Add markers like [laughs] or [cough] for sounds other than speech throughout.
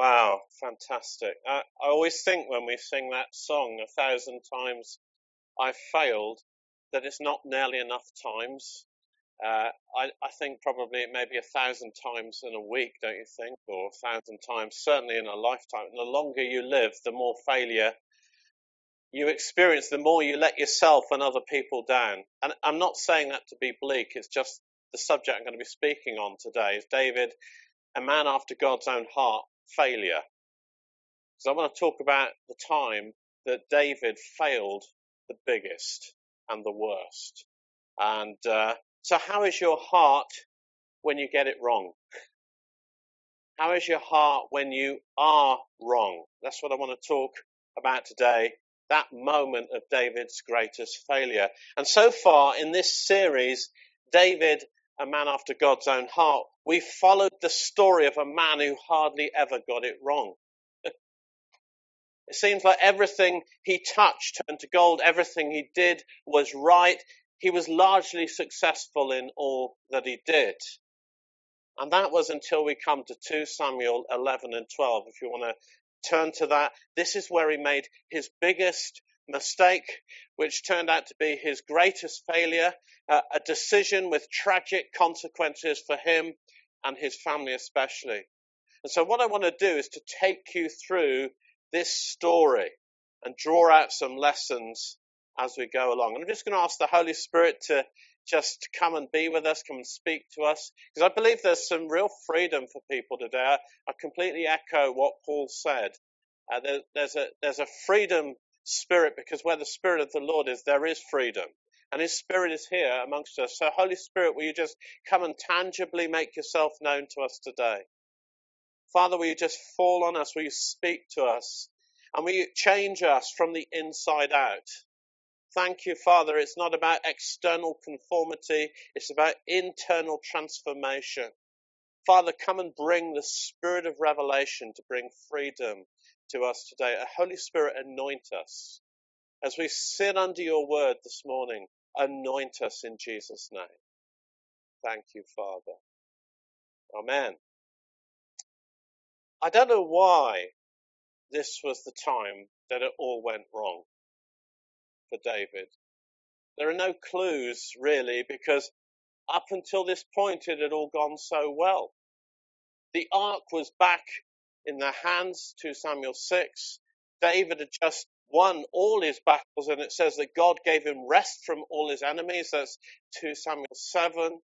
Wow, fantastic. I, I always think when we sing that song, a thousand times I've failed, that it's not nearly enough times. Uh, I, I think probably it may be a thousand times in a week, don't you think? Or a thousand times, certainly in a lifetime. And the longer you live, the more failure you experience, the more you let yourself and other people down. And I'm not saying that to be bleak, it's just the subject I'm going to be speaking on today is David, a man after God's own heart, failure. So I want to talk about the time that David failed the biggest and the worst. And uh, so, how is your heart when you get it wrong? How is your heart when you are wrong? That's what I want to talk about today. That moment of David's greatest failure. And so far in this series, David, a man after God's own heart, we followed the story of a man who hardly ever got it wrong. [laughs] It seems like everything he touched turned to gold. Everything he did was right. He was largely successful in all that he did. And that was until we come to 2 Samuel 11 and 12. If you want to turn to that, this is where he made his biggest mistake, which turned out to be his greatest failure, uh, a decision with tragic consequences for him and his family especially. And so what I want to do is to take you through this story and draw out some lessons as we go along. And I'm just going to ask the Holy Spirit to just come and be with us, come and speak to us, because I believe there's some real freedom for people today. I, completely echo what Paul said. Uh, there, there's a there's a freedom spirit because where the spirit of the Lord is, there is freedom. And his spirit is here amongst us. So, Holy Spirit, will you just come and tangibly make yourself known to us today? Father, will you just fall on us? Will you speak to us? And will you change us from the inside out? Thank you, Father. It's not about external conformity, it's about internal transformation. Father, come and bring the spirit of revelation to bring freedom to us today. A Holy Spirit, anoint us. As we sit under your word this morning, anoint us in Jesus' name. Thank you, Father. Amen. I don't know why this was the time that it all went wrong for David. There are no clues really because up until this point it had all gone so well. The ark was back in their hands, 2 Samuel 6. David had just won all his battles and it says that God gave him rest from all his enemies. That's 2 Samuel 7.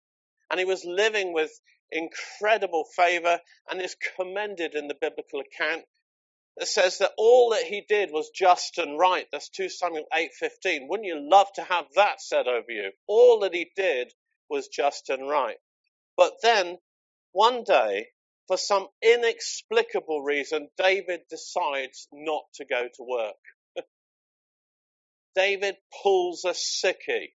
And he was living with incredible favor and is commended in the biblical account that says that all that he did was just and right. That's 2 Samuel 8:15. Wouldn't you love to have that said over you? All that he did was just and right. But then one day, for some inexplicable reason, David decides not to go to work. [laughs] David pulls a sickie.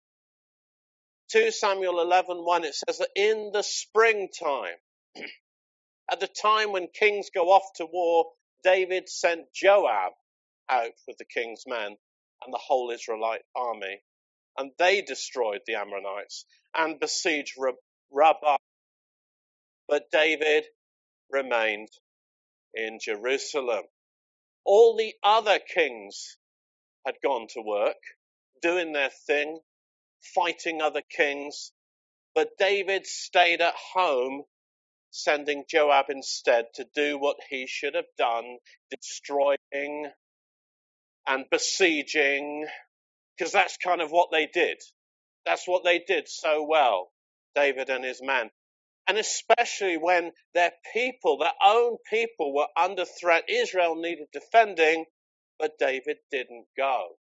2 Samuel 11:1 it says that in the springtime [clears throat] at the time when kings go off to war David sent Joab out with the king's men and the whole Israelite army and they destroyed the Ammonites and besieged Rabbah but David remained in Jerusalem all the other kings had gone to work doing their thing fighting other kings. But David stayed at home, sending Joab instead to do what he should have done, destroying and besieging, because that's kind of what they did. That's what they did so well, David and his men. And especially when their people, their own people, were under threat. Israel needed defending, but David didn't go.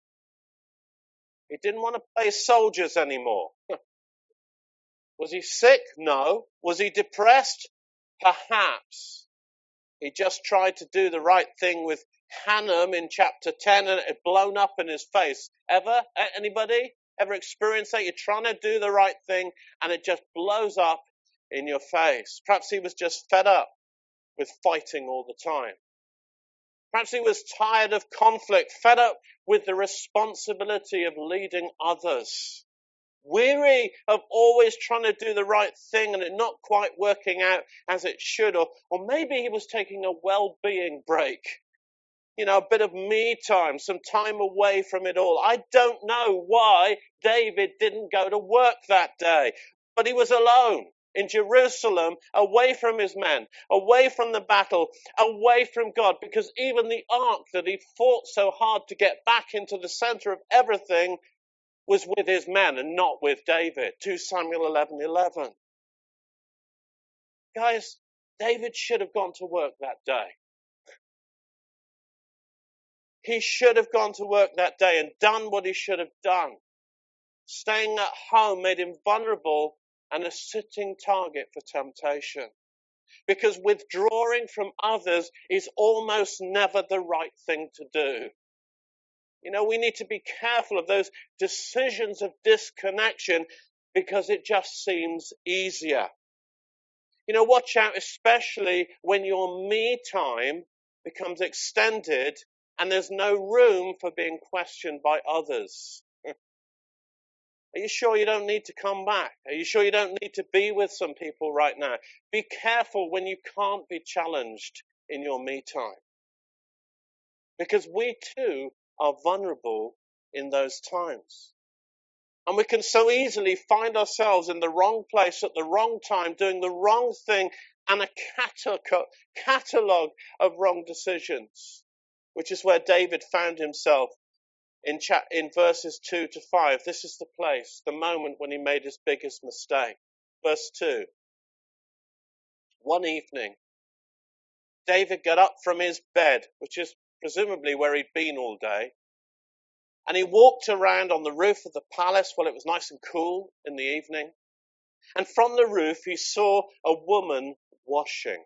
He didn't want to play soldiers anymore. [laughs] Was he sick? No. Was he depressed? Perhaps. He just tried to do the right thing with Hanun in chapter 10 and it had blown up in his face. Ever? Anybody? Ever experienced that? You're trying to do the right thing and it just blows up in your face. Perhaps he was just fed up with fighting all the time. Perhaps he was tired of conflict, fed up with the responsibility of leading others. weary of always trying to do the right thing and it not quite working out as it should, or, or maybe he was taking a well-being break. You know, a bit of me time, some time away from it all. I don't know why David didn't go to work that day, but he was alone in Jerusalem, away from his men, away from the battle, away from God, because even the ark that he fought so hard to get back into the center of everything was with his men and not with David. 2 Samuel 11 11. Guys, David should have gone to work that day. He should have gone to work that day and done what he should have done. Staying at home made him vulnerable and a sitting target for temptation. Because withdrawing from others is almost never the right thing to do. You know, we need to be careful of those decisions of disconnection because it just seems easier. You know, watch out, especially when your me time becomes extended and there's no room for being questioned by others. Are you sure you don't need to come back? Are you sure you don't need to be with some people right now? Be careful when you can't be challenged in your me time. Because we too are vulnerable in those times. And we can so easily find ourselves in the wrong place at the wrong time, doing the wrong thing, and a catalogue of wrong decisions, which is where David found himself in, cha- in verses 2 to 5. This is the place, the moment when he made his biggest mistake. Verse 2. One evening, David got up from his bed, which is presumably where he'd been all day, and he walked around on the roof of the palace while it was nice and cool in the evening. And from the roof, he saw a woman washing.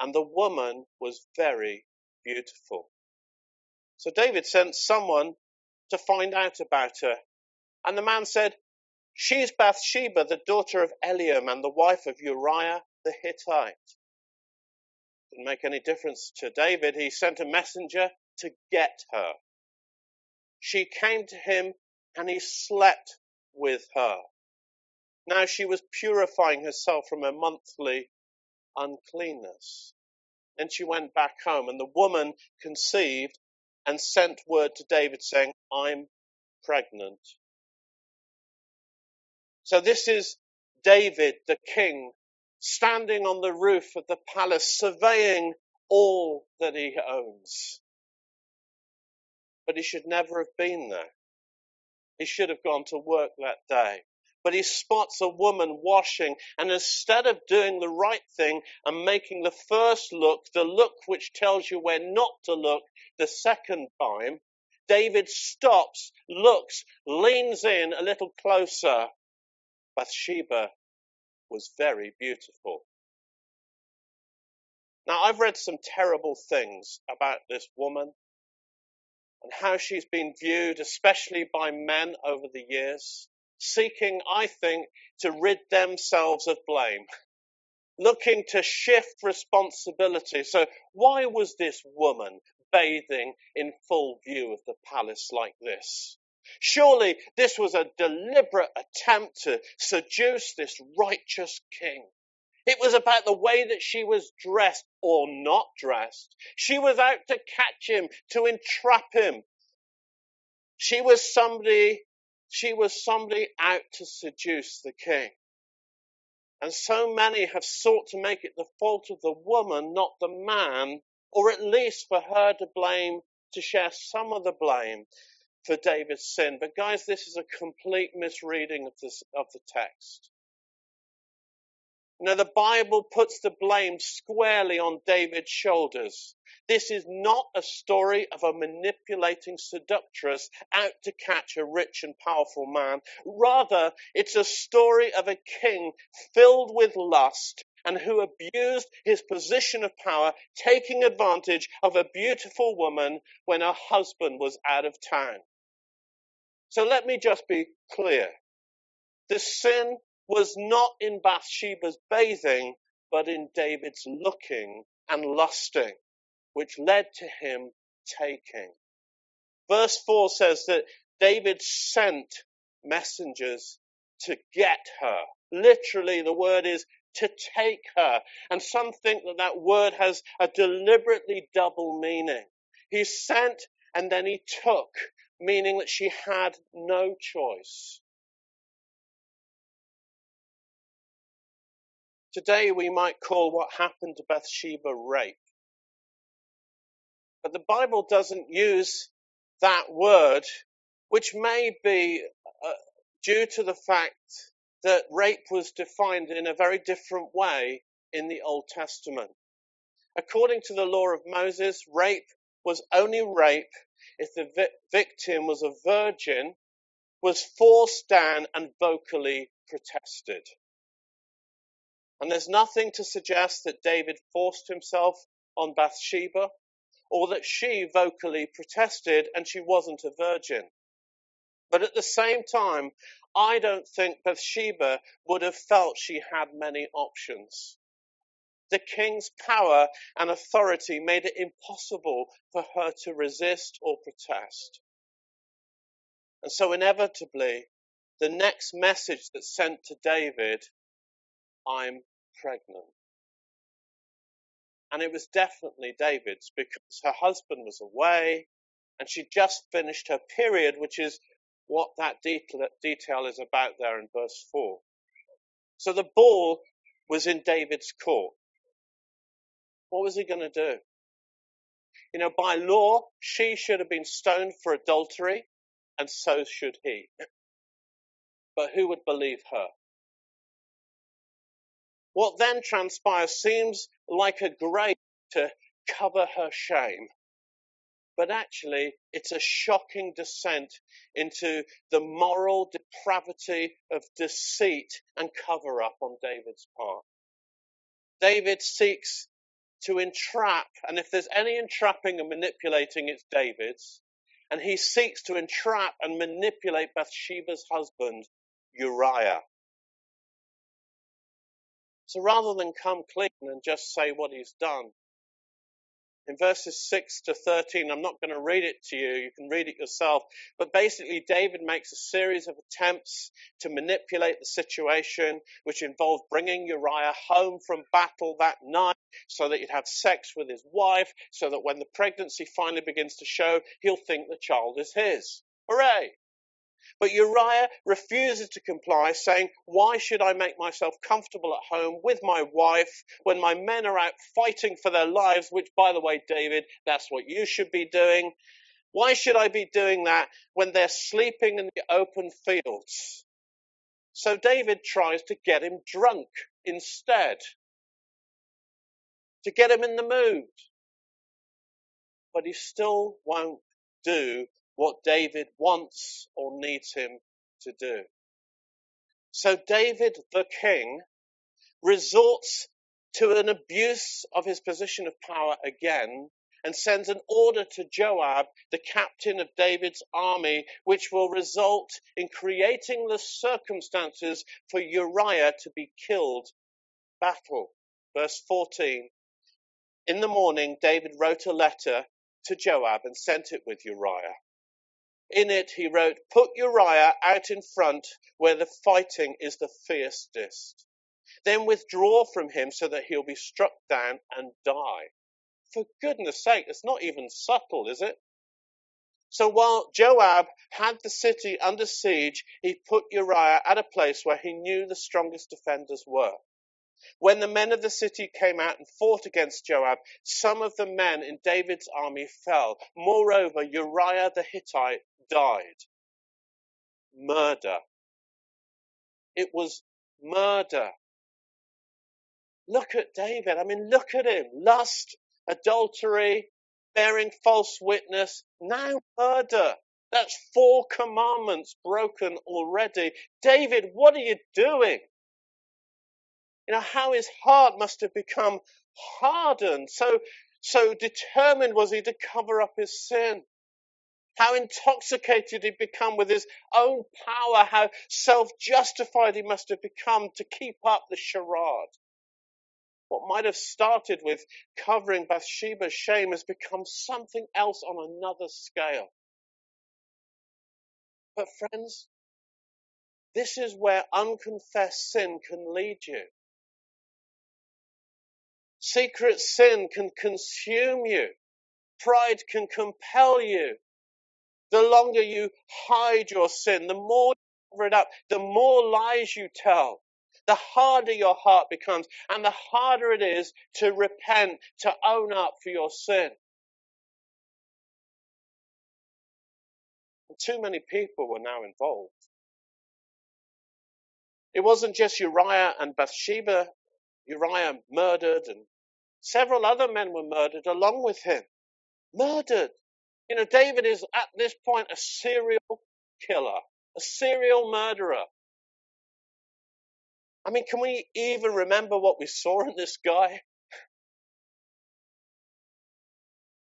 And the woman was very beautiful. So David sent someone to find out about her. And the man said, She's Bathsheba, the daughter of Eliam and the wife of Uriah the Hittite. Didn't make any difference to David. He sent a messenger to get her. She came to him and he slept with her. Now she was purifying herself from her monthly uncleanness. Then she went back home and the woman conceived and sent word to David saying, I'm pregnant. So this is David, the king, standing on the roof of the palace, surveying all that he owns. But he should never have been there. He should have gone to work that day. But he spots a woman washing, and instead of doing the right thing and making the first look, the look which tells you where not to look the second time, David stops, looks, leans in a little closer. Bathsheba was very beautiful. Now, I've read some terrible things about this woman and how she's been viewed, especially by men over the years seeking, I think, to rid themselves of blame, looking to shift responsibility. So, why was this woman bathing in full view of the palace like this? Surely this was a deliberate attempt to seduce this righteous king. It was about the way that she was dressed or not dressed. She was out to catch him, to entrap him. She was somebody she was somebody out to seduce the king. And so many have sought to make it the fault of the woman, not the man, or at least for her to blame, to share some of the blame for David's sin. But guys, this is a complete misreading of, this, of the text. Now, the Bible puts the blame squarely on David's shoulders. This is not a story of a manipulating seductress out to catch a rich and powerful man. Rather, it's a story of a king filled with lust and who abused his position of power, taking advantage of a beautiful woman when her husband was out of town. So let me just be clear. The sin was not in Bathsheba's bathing, but in David's looking and lusting, which led to him taking. Verse 4 says that David sent messengers to get her. Literally, the word is to take her. And some think that that word has a deliberately double meaning. He sent and then he took, meaning that she had no choice. Today we might call what happened to Bathsheba rape. But the Bible doesn't use that word, which may be uh, due to the fact that rape was defined in a very different way in the Old Testament. According to the law of Moses, rape was only rape if the vi- victim was a virgin, was forced down, and vocally protested. And there's nothing to suggest that David forced himself on Bathsheba or that she vocally protested and she wasn't a virgin. But at the same time, I don't think Bathsheba would have felt she had many options. The king's power and authority made it impossible for her to resist or protest. And so, inevitably, the next message that's sent to David I'm pregnant. And it was definitely David's because her husband was away and she just finished her period, which is what that detail is about there in verse 4. So the ball was in David's court. What was he going to do? You know, by law, she should have been stoned for adultery, and so should he. But who would believe her? What then transpires seems like a grave to cover her shame. But actually, it's a shocking descent into the moral depravity of deceit and cover up on David's part. David seeks to entrap, and if there's any entrapping and manipulating, it's David's. And he seeks to entrap and manipulate Bathsheba's husband, Uriah. So rather than come clean and just say what he's done, in verses 6 to 13, I'm not going to read it to you, you can read it yourself. But basically, David makes a series of attempts to manipulate the situation, which involved bringing Uriah home from battle that night so that he'd have sex with his wife, so that when the pregnancy finally begins to show, he'll think the child is his. Hooray! But Uriah refuses to comply, saying, Why should I make myself comfortable at home with my wife when my men are out fighting for their lives? Which, by the way, David, that's what you should be doing. Why should I be doing that when they're sleeping in the open fields? So David tries to get him drunk instead, to get him in the mood. But he still won't do what David wants or needs him to do. So David, the king, resorts to an abuse of his position of power again and sends an order to Joab, the captain of David's army, which will result in creating the circumstances for Uriah to be killed. Battle. Verse 14. In the morning, David wrote a letter to Joab and sent it with Uriah. In it, he wrote, Put Uriah out in front where the fighting is the fiercest. Then withdraw from him so that he'll be struck down and die. For goodness sake, it's not even subtle, is it? So while Joab had the city under siege, he put Uriah at a place where he knew the strongest defenders were. When the men of the city came out and fought against Joab, some of the men in David's army fell. Moreover, Uriah the Hittite died. Murder. It was murder. Look at David. I mean, look at him. Lust, adultery, bearing false witness, now murder. That's four commandments broken already. David, what are you doing? You know, how his heart must have become hardened. So, so determined was he to cover up his sin. How intoxicated he'd become with his own power. How self-justified he must have become to keep up the charade. What might have started with covering Bathsheba's shame has become something else on another scale. But friends, This is where unconfessed sin can lead you. Secret sin can consume you. Pride can compel you. The longer you hide your sin, the more you cover it up, the more lies you tell, the harder your heart becomes, and the harder it is to repent, to own up for your sin. And too many people were now involved. It wasn't just Uriah and Bathsheba. Uriah murdered, and several other men were murdered along with him. Murdered. You know, David is at this point a serial killer, a serial murderer. I mean, can we even remember what we saw in this guy?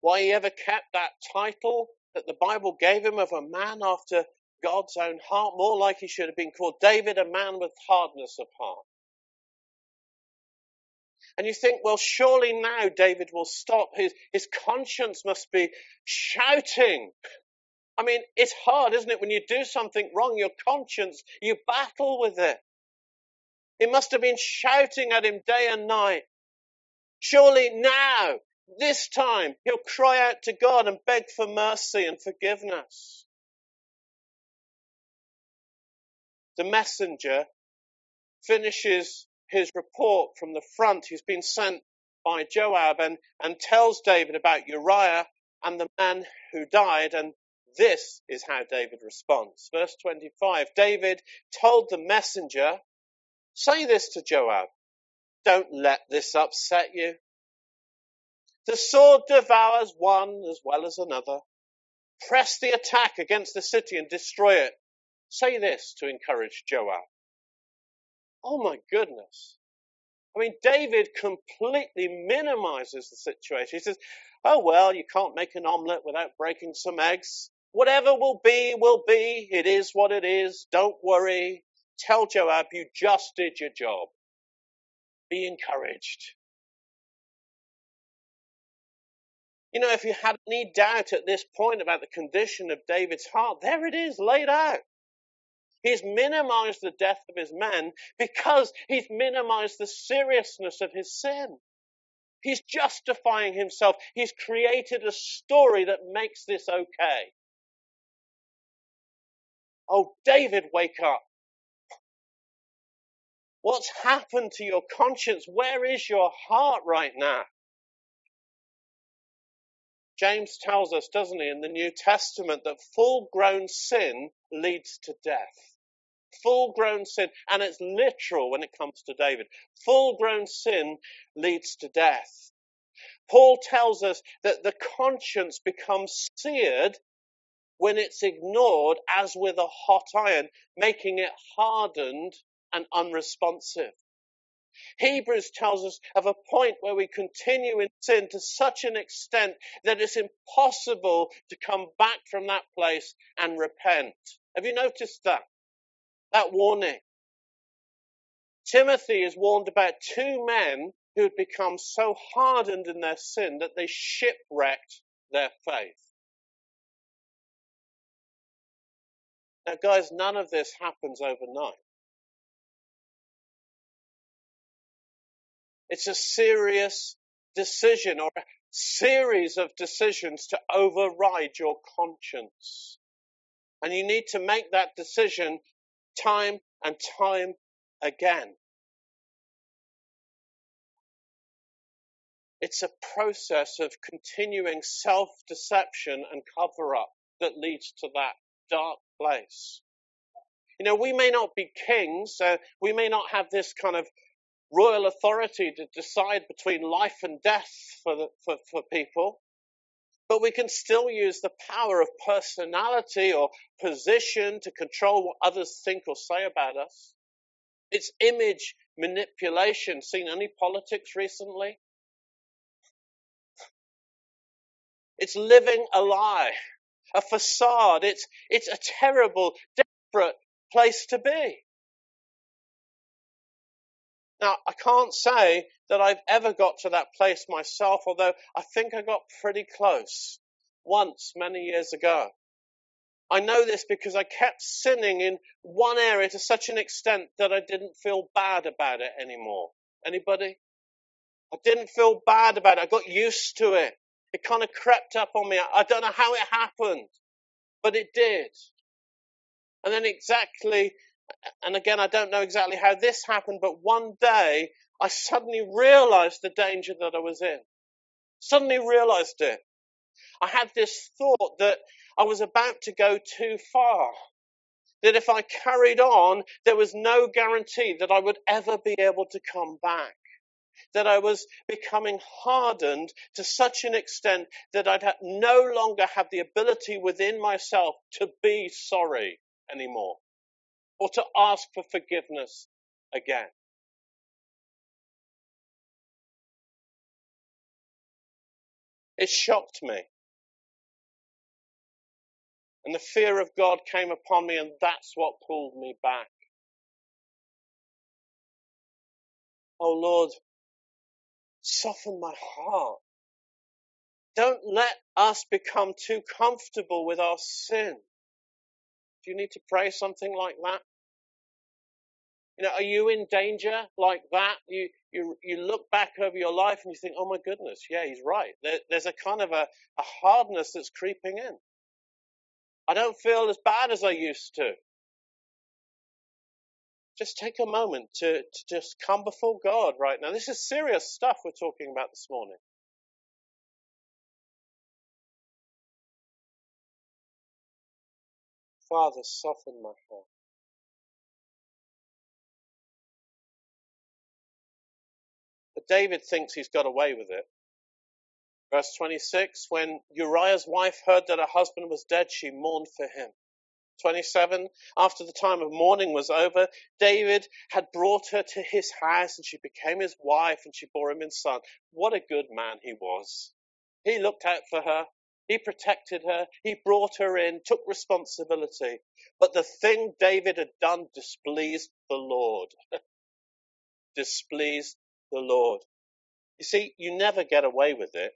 Why he ever kept that title that the Bible gave him of a man after God's own heart, more like he should have been called David, a man with hardness of heart. And you think, well, surely now David will stop. His, his conscience must be shouting. I mean, it's hard, isn't it? When you do something wrong, your conscience, you battle with it. It must have been shouting at him day and night. Surely now, this time, he'll cry out to God and beg for mercy and forgiveness. The messenger finishes his report from the front. He's been sent by Joab and, and tells David about Uriah and the man who died. And this is how David responds. Verse 25 David told the messenger, Say this to Joab. Don't let this upset you. The sword devours one as well as another. Press the attack against the city and destroy it. Say this to encourage Joab. Oh my goodness. I mean, David completely minimizes the situation. He says, Oh, well, you can't make an omelette without breaking some eggs. Whatever will be, will be. It is what it is. Don't worry. Tell Joab you just did your job. Be encouraged. You know, if you had any doubt at this point about the condition of David's heart, there it is laid out. He's minimized the death of his men because he's minimized the seriousness of his sin. He's justifying himself. He's created a story that makes this okay. Oh, David, wake up. What's happened to your conscience? Where is your heart right now? James tells us, doesn't he, in the New Testament, that full grown sin leads to death. Full grown sin, and it's literal when it comes to David. Full grown sin leads to death. Paul tells us that the conscience becomes seared when it's ignored as with a hot iron, making it hardened and unresponsive. Hebrews tells us of a point where we continue in sin to such an extent that it's impossible to come back from that place and repent. Have you noticed that? That warning. Timothy is warned about two men who had become so hardened in their sin that they shipwrecked their faith. Now, guys, none of this happens overnight. It's a serious decision or a series of decisions to override your conscience. And you need to make that decision time and time again. It's a process of continuing self deception and cover up that leads to that dark place. You know, we may not be kings, uh, we may not have this kind of royal authority to decide between life and death for, the, for, for people. But we can still use the power of personality or position to control what others think or say about us. It's image manipulation. Seen any politics recently? It's living a lie, a facade. It's, it's a terrible, desperate place to be. Now, I can't say that I've ever got to that place myself, although I think I got pretty close once many years ago. I know this because I kept sinning in one area to such an extent that I didn't feel bad about it anymore. Anybody? I didn't feel bad about it. I got used to it. It kind of crept up on me. I don't know how it happened, but it did. And then exactly, and again, I don't know exactly how this happened, but one day I suddenly realized the danger that I was in. Suddenly realized it. I had this thought that I was about to go too far. That if I carried on, there was no guarantee that I would ever be able to come back. That I was becoming hardened to such an extent that I'd no longer have the ability within myself to be sorry anymore or to ask for forgiveness again. It shocked me. And the fear of God came upon me, and that's what pulled me back. Oh Lord, soften my heart. Don't let us become too comfortable with our sin. Do you need to pray something like that? You know, are you in danger like that? You you you look back over your life and you think, oh my goodness, yeah, he's right. There, there's a kind of a, a hardness that's creeping in. I don't feel as bad as I used to. Just take a moment to, to just come before God right now. This is serious stuff we're talking about this morning. Father, soften my heart. David thinks he's got away with it. Verse 26 When Uriah's wife heard that her husband was dead, she mourned for him. 27 After the time of mourning was over, David had brought her to his house and she became his wife and she bore him a son. What a good man he was. He looked out for her. He protected her. He brought her in, took responsibility. But the thing David had done displeased the Lord. [laughs] displeased the Lord. You see, you never get away with it.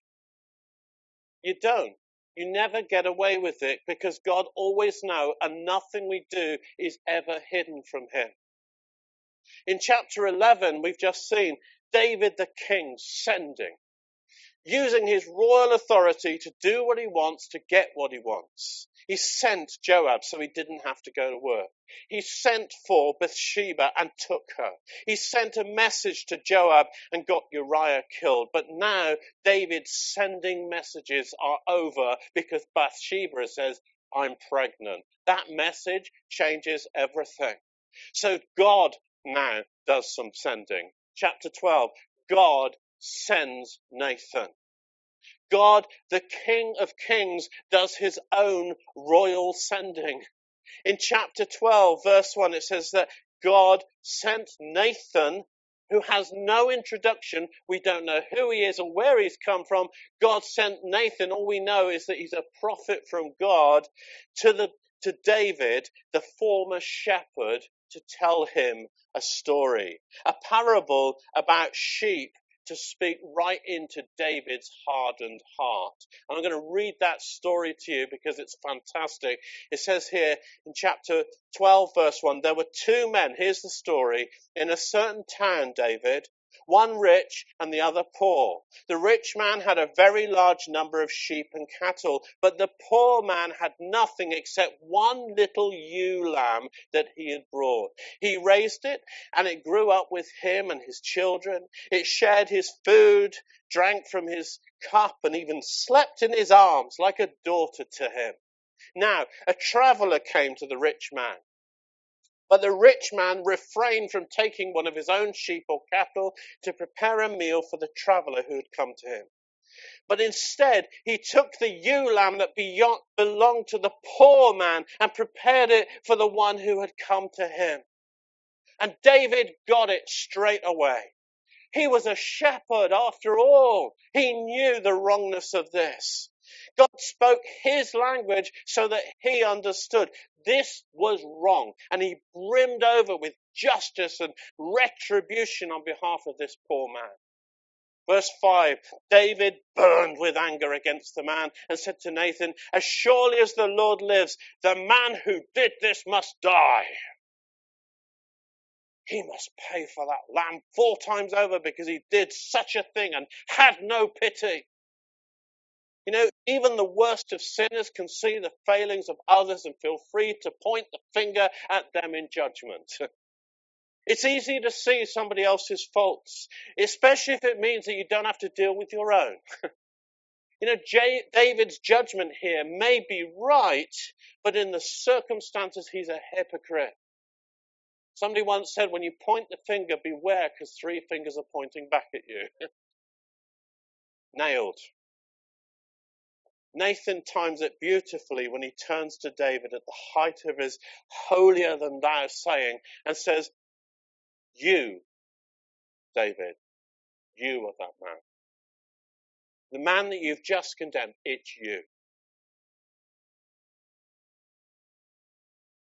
You don't. You never get away with it because God always knows and nothing we do is ever hidden from him. In chapter 11, we've just seen David the king sending, using his royal authority to do what he wants to get what he wants. He sent Joab so he didn't have to go to work. He sent for Bathsheba and took her. He sent a message to Joab and got Uriah killed. But now David's sending messages are over because Bathsheba says, I'm pregnant. That message changes everything. So God now does some sending. Chapter 12, God sends Nathan. God, the King of Kings, does his own royal sending. In chapter 12, verse 1, it says that God sent Nathan, who has no introduction. We don't know who he is or where he's come from. God sent Nathan. All we know is that he's a prophet from God to the to David, the former shepherd, to tell him a story, a parable about sheep to speak right into David's hardened heart. And I'm going to read that story to you because it's fantastic. It says here in chapter 12, verse 1 there were two men, here's the story, in a certain town, David, one rich and the other poor. The rich man had a very large number of sheep and cattle, but the poor man had nothing except one little ewe lamb that he had brought. He raised it, and it grew up with him and his children. It shared his food, drank from his cup, and even slept in his arms like a daughter to him. Now, a traveler came to the rich man. But the rich man refrained from taking one of his own sheep or cattle to prepare a meal for the traveler who had come to him. But instead, he took the ewe lamb that belonged to the poor man and prepared it for the one who had come to him. And David got it straight away. He was a shepherd after all. He knew the wrongness of this. God spoke his language so that he understood this was wrong. And he brimmed over with justice and retribution on behalf of this poor man. Verse 5 David burned with anger against the man and said to Nathan, As surely as the Lord lives, the man who did this must die. He must pay for that lamb four times over because he did such a thing and had no pity. Even the worst of sinners can see the failings of others and feel free to point the finger at them in judgment. [laughs] It's easy to see somebody else's faults, especially if it means that you don't have to deal with your own. [laughs] you know, J- David's judgment here may be right, but in the circumstances, he's a hypocrite. Somebody once said, when you point the finger, beware, because three fingers are pointing back at you. [laughs] Nailed. Nathan times it beautifully when he turns to David at the height of his holier than thou saying and says, You, David, you are that man. The man that you've just condemned, it's you.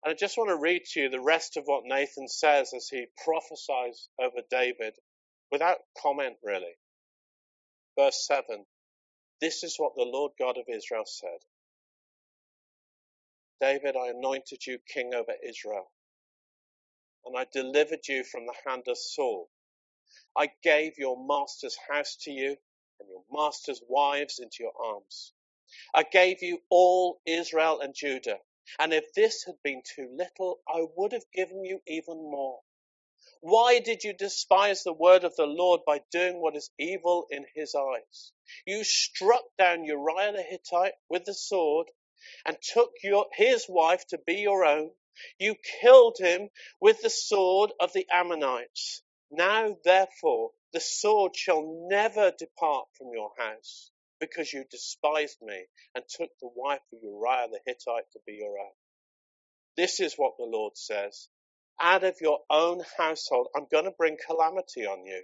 And I just want to read to you the rest of what Nathan says as he prophesies over David without comment, really. Verse 7 This is what the Lord God of Israel said David, I anointed you king over Israel, and I delivered you from the hand of Saul. I gave your master's house to you, and your master's wives into your arms. I gave you all Israel and Judah. And if this had been too little, I would have given you even more. Why did you despise the word of the Lord by doing what is evil in his eyes? You struck down Uriah the Hittite with the sword and took your, his wife to be your own. You killed him with the sword of the Ammonites. Now, therefore, the sword shall never depart from your house because you despised me and took the wife of Uriah the Hittite to be your own. This is what the Lord says. Out of your own household, I'm going to bring calamity on you.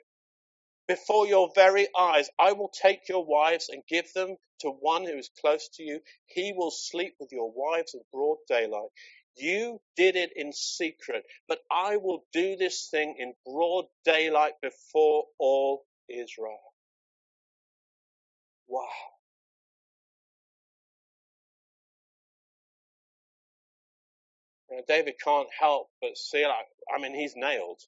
Before your very eyes, I will take your wives and give them to one who is close to you. He will sleep with your wives in broad daylight. You did it in secret, but I will do this thing in broad daylight before all Israel. Wow. Know, David can't help but see, like, I mean, he's nailed.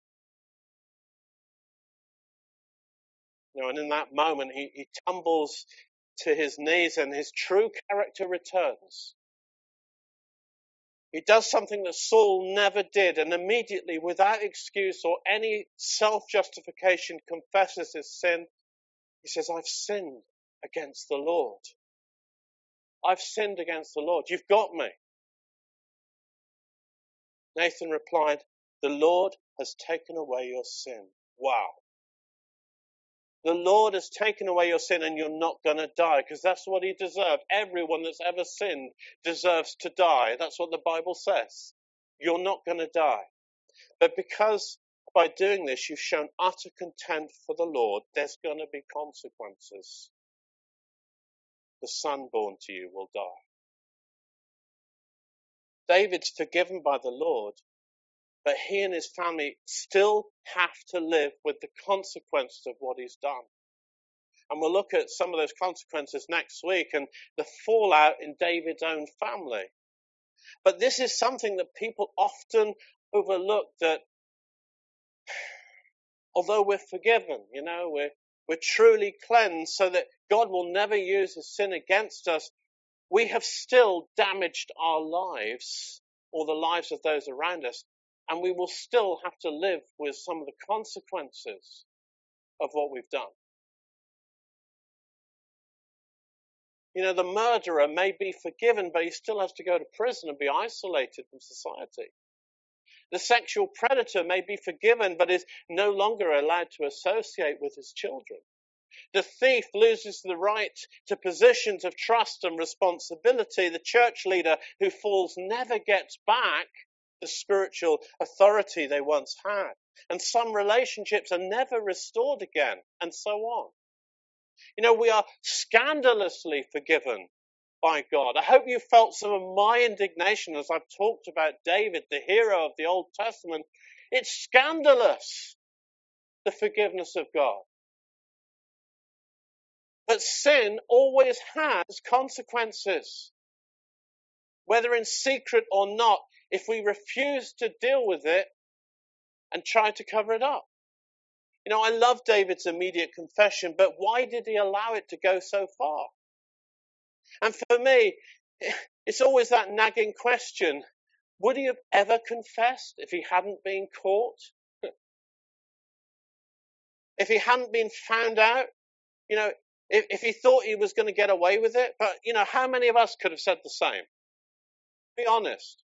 You know, and in that moment, he, he tumbles to his knees and his true character returns. He does something that Saul never did and immediately, without excuse or any self justification, confesses his sin. He says, I've sinned against the Lord. I've sinned against the Lord. You've got me. Nathan replied, The Lord has taken away your sin. Wow. The Lord has taken away your sin and you're not going to die because that's what he deserved. Everyone that's ever sinned deserves to die. That's what the Bible says. You're not going to die. But because by doing this you've shown utter contempt for the Lord, there's going to be consequences. The son born to you will die. David's forgiven by the Lord, but he and his family still have to live with the consequences of what he's done. And we'll look at some of those consequences next week and the fallout in David's own family. But this is something that people often overlook that [sighs] although we're forgiven, you know, we're, we're truly cleansed so that God will never use his sin against us, we have still damaged our lives or the lives of those around us and we will still have to live with some of the consequences of what we've done. You know, the murderer may be forgiven, but he still has to go to prison and be isolated from society. The sexual predator may be forgiven, but is no longer allowed to associate with his children. The thief loses the right to positions of trust and responsibility. The church leader who falls never gets back the spiritual authority they once had. And some relationships are never restored again, and so on. You know, we are scandalously forgiven by God. I hope you felt some of my indignation as I've talked about David, the hero of the Old Testament. It's scandalous, the forgiveness of God. But sin always has consequences. Whether in secret or not, if we refuse to deal with it and try to cover it up. You know, I love David's immediate confession, but why did he allow it to go so far? And for me, [laughs] it's always that nagging question would he have ever confessed if he hadn't been caught? [laughs] if he hadn't been found out? You know, if, if he thought he was going to get away with it? But, you know, how many of us could have said the same? Be honest.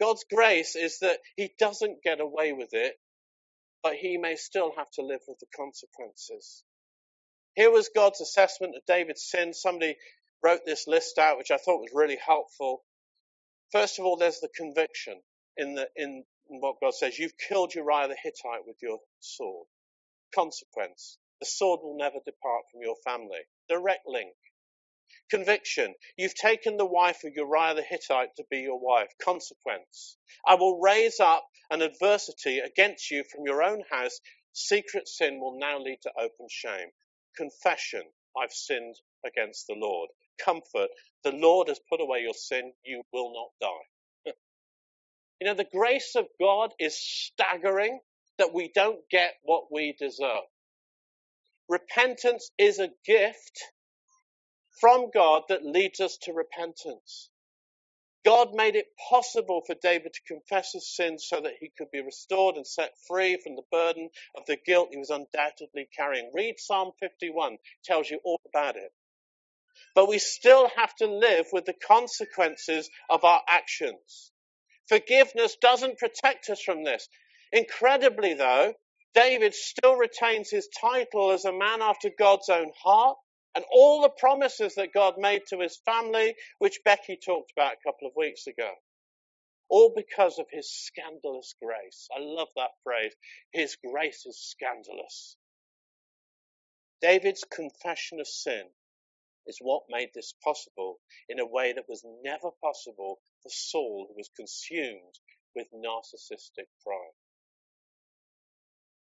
God's grace is that he doesn't get away with it, but he may still have to live with the consequences. Here was God's assessment of David's sin. Somebody wrote this list out, which I thought was really helpful. First of all, there's the conviction in the in what God says. You've killed Uriah the Hittite with your sword. Consequence: the sword will never depart from your family. Direct link. Conviction. You've taken the wife of Uriah the Hittite to be your wife. Consequence. I will raise up an adversity against you from your own house. Secret sin will now lead to open shame. Confession. I've sinned against the Lord. Comfort. The Lord has put away your sin. You will not die. [laughs] you know, the grace of God is staggering that we don't get what we deserve. Repentance is a gift from God that leads us to repentance. God made it possible for David to confess his sins so that he could be restored and set free from the burden of the guilt he was undoubtedly carrying. Read Psalm 51, tells you all about it. But we still have to live with the consequences of our actions. Forgiveness doesn't protect us from this. Incredibly, though, David still retains his title as a man after God's own heart and all the promises that God made to his family, which Becky talked about a couple of weeks ago. All because of his scandalous grace. I love that phrase. His grace is scandalous. David's confession of sin is what made this possible in a way that was never possible for Saul, who was consumed with narcissistic pride.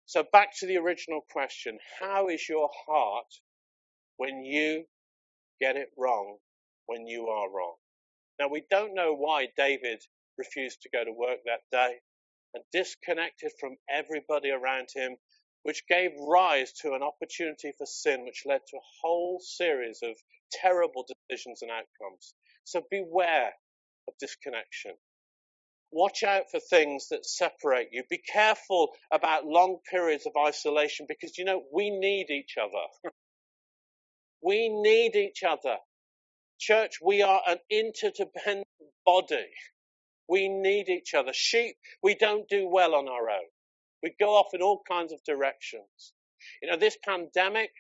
So back to the original question. How is your heart when you get it wrong when you are wrong. Now, we don't know why David refused to go to work that day and disconnected from everybody around him, which gave rise to an opportunity for sin, which led to a whole series of terrible decisions and outcomes. So beware of disconnection. Watch out for things that separate you. Be careful about long periods of isolation because, you know, we need each other. [laughs] We need each other. Church, we are an interdependent body. We need each other. Sheep, we don't do well on our own. We go off in all kinds of directions. You know, this pandemic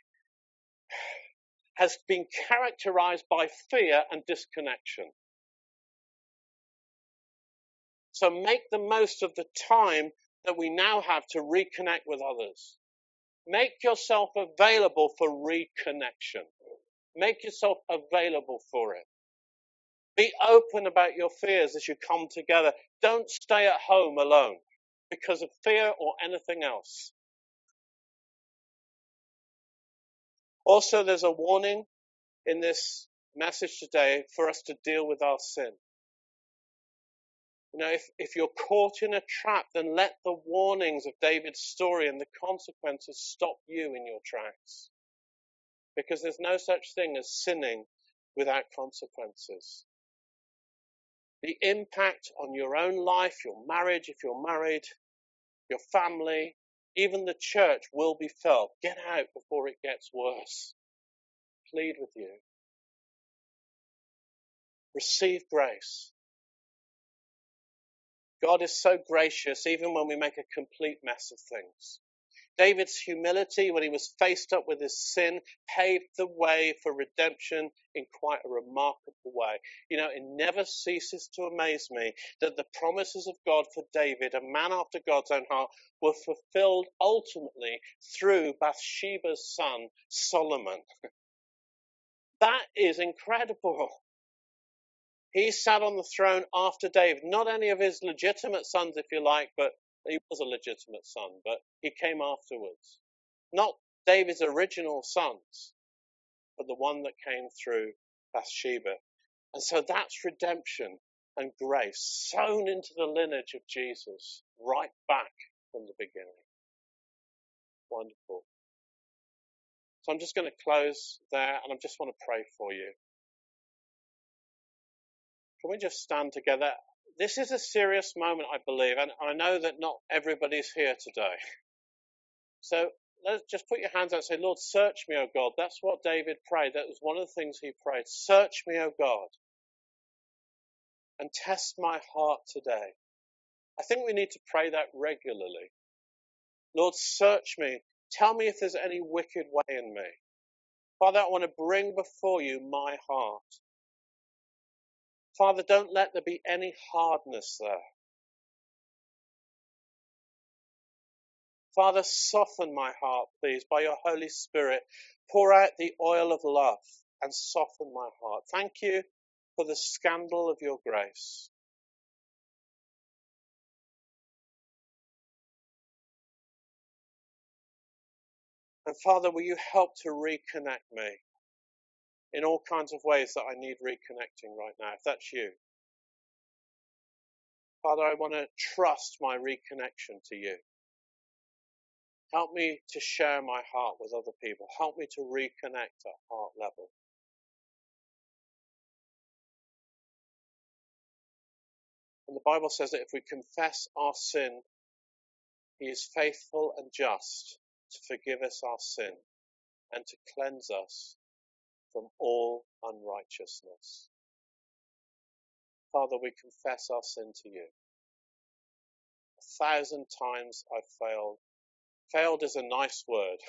has been characterized by fear and disconnection. So make the most of the time that we now have to reconnect with others. Make yourself available for reconnection. Make yourself available for it. Be open about your fears as you come together. Don't stay at home alone because of fear or anything else. Also, there's a warning in this message today for us to deal with our sin. You know, if, if you're caught in a trap, then let the warnings of David's story and the consequences stop you in your tracks. Because there's no such thing as sinning without consequences. The impact on your own life, your marriage, if you're married, your family, even the church will be felt. Get out before it gets worse. Plead with you. Receive grace. God is so gracious even when we make a complete mess of things. David's humility when he was faced up with his sin paved the way for redemption in quite a remarkable way. You know, it never ceases to amaze me that the promises of God for David, a man after God's own heart, were fulfilled ultimately through Bathsheba's son, Solomon. [laughs] that is incredible. He sat on the throne after David, not any of his legitimate sons, if you like, but he was a legitimate son, but he came afterwards. Not David's original sons, but the one that came through Bathsheba. And so that's redemption and grace sown into the lineage of Jesus right back from the beginning. Wonderful. So I'm just going to close there and I just want to pray for you. Can we just stand together? This is a serious moment, I believe, and I know that not everybody's here today. So let's just put your hands out and say, Lord, search me, O God. That's what David prayed. That was one of the things he prayed. Search me, O God, and test my heart today. I think we need to pray that regularly. Lord, search me. Tell me if there's any wicked way in me. Father, I want to bring before you my heart. Father, don't let there be any hardness there. Father, soften my heart, please, by your Holy Spirit. Pour out the oil of love and soften my heart. Thank you for the scandal of your grace. And Father, will you help to reconnect me in all kinds of ways that I need reconnecting right now, if that's you? Father, I want to trust my reconnection to you. Help me to share my heart with other people. Help me to reconnect at heart level. And the Bible says that if we confess our sin, He is faithful and just to forgive us our sin and to cleanse us from all unrighteousness. Father, we confess our sin to you. A thousand times I've failed. Failed is a nice word. [laughs]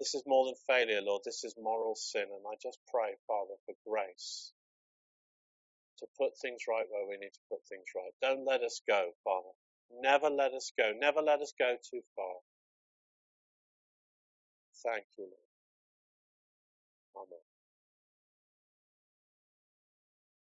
This is more than failure, Lord. This is moral sin. And I just pray, Father, for grace to put things right where we need to put things right. Don't let us go, Father. Never let us go. Never let us go too far. Thank you, Lord. Amen.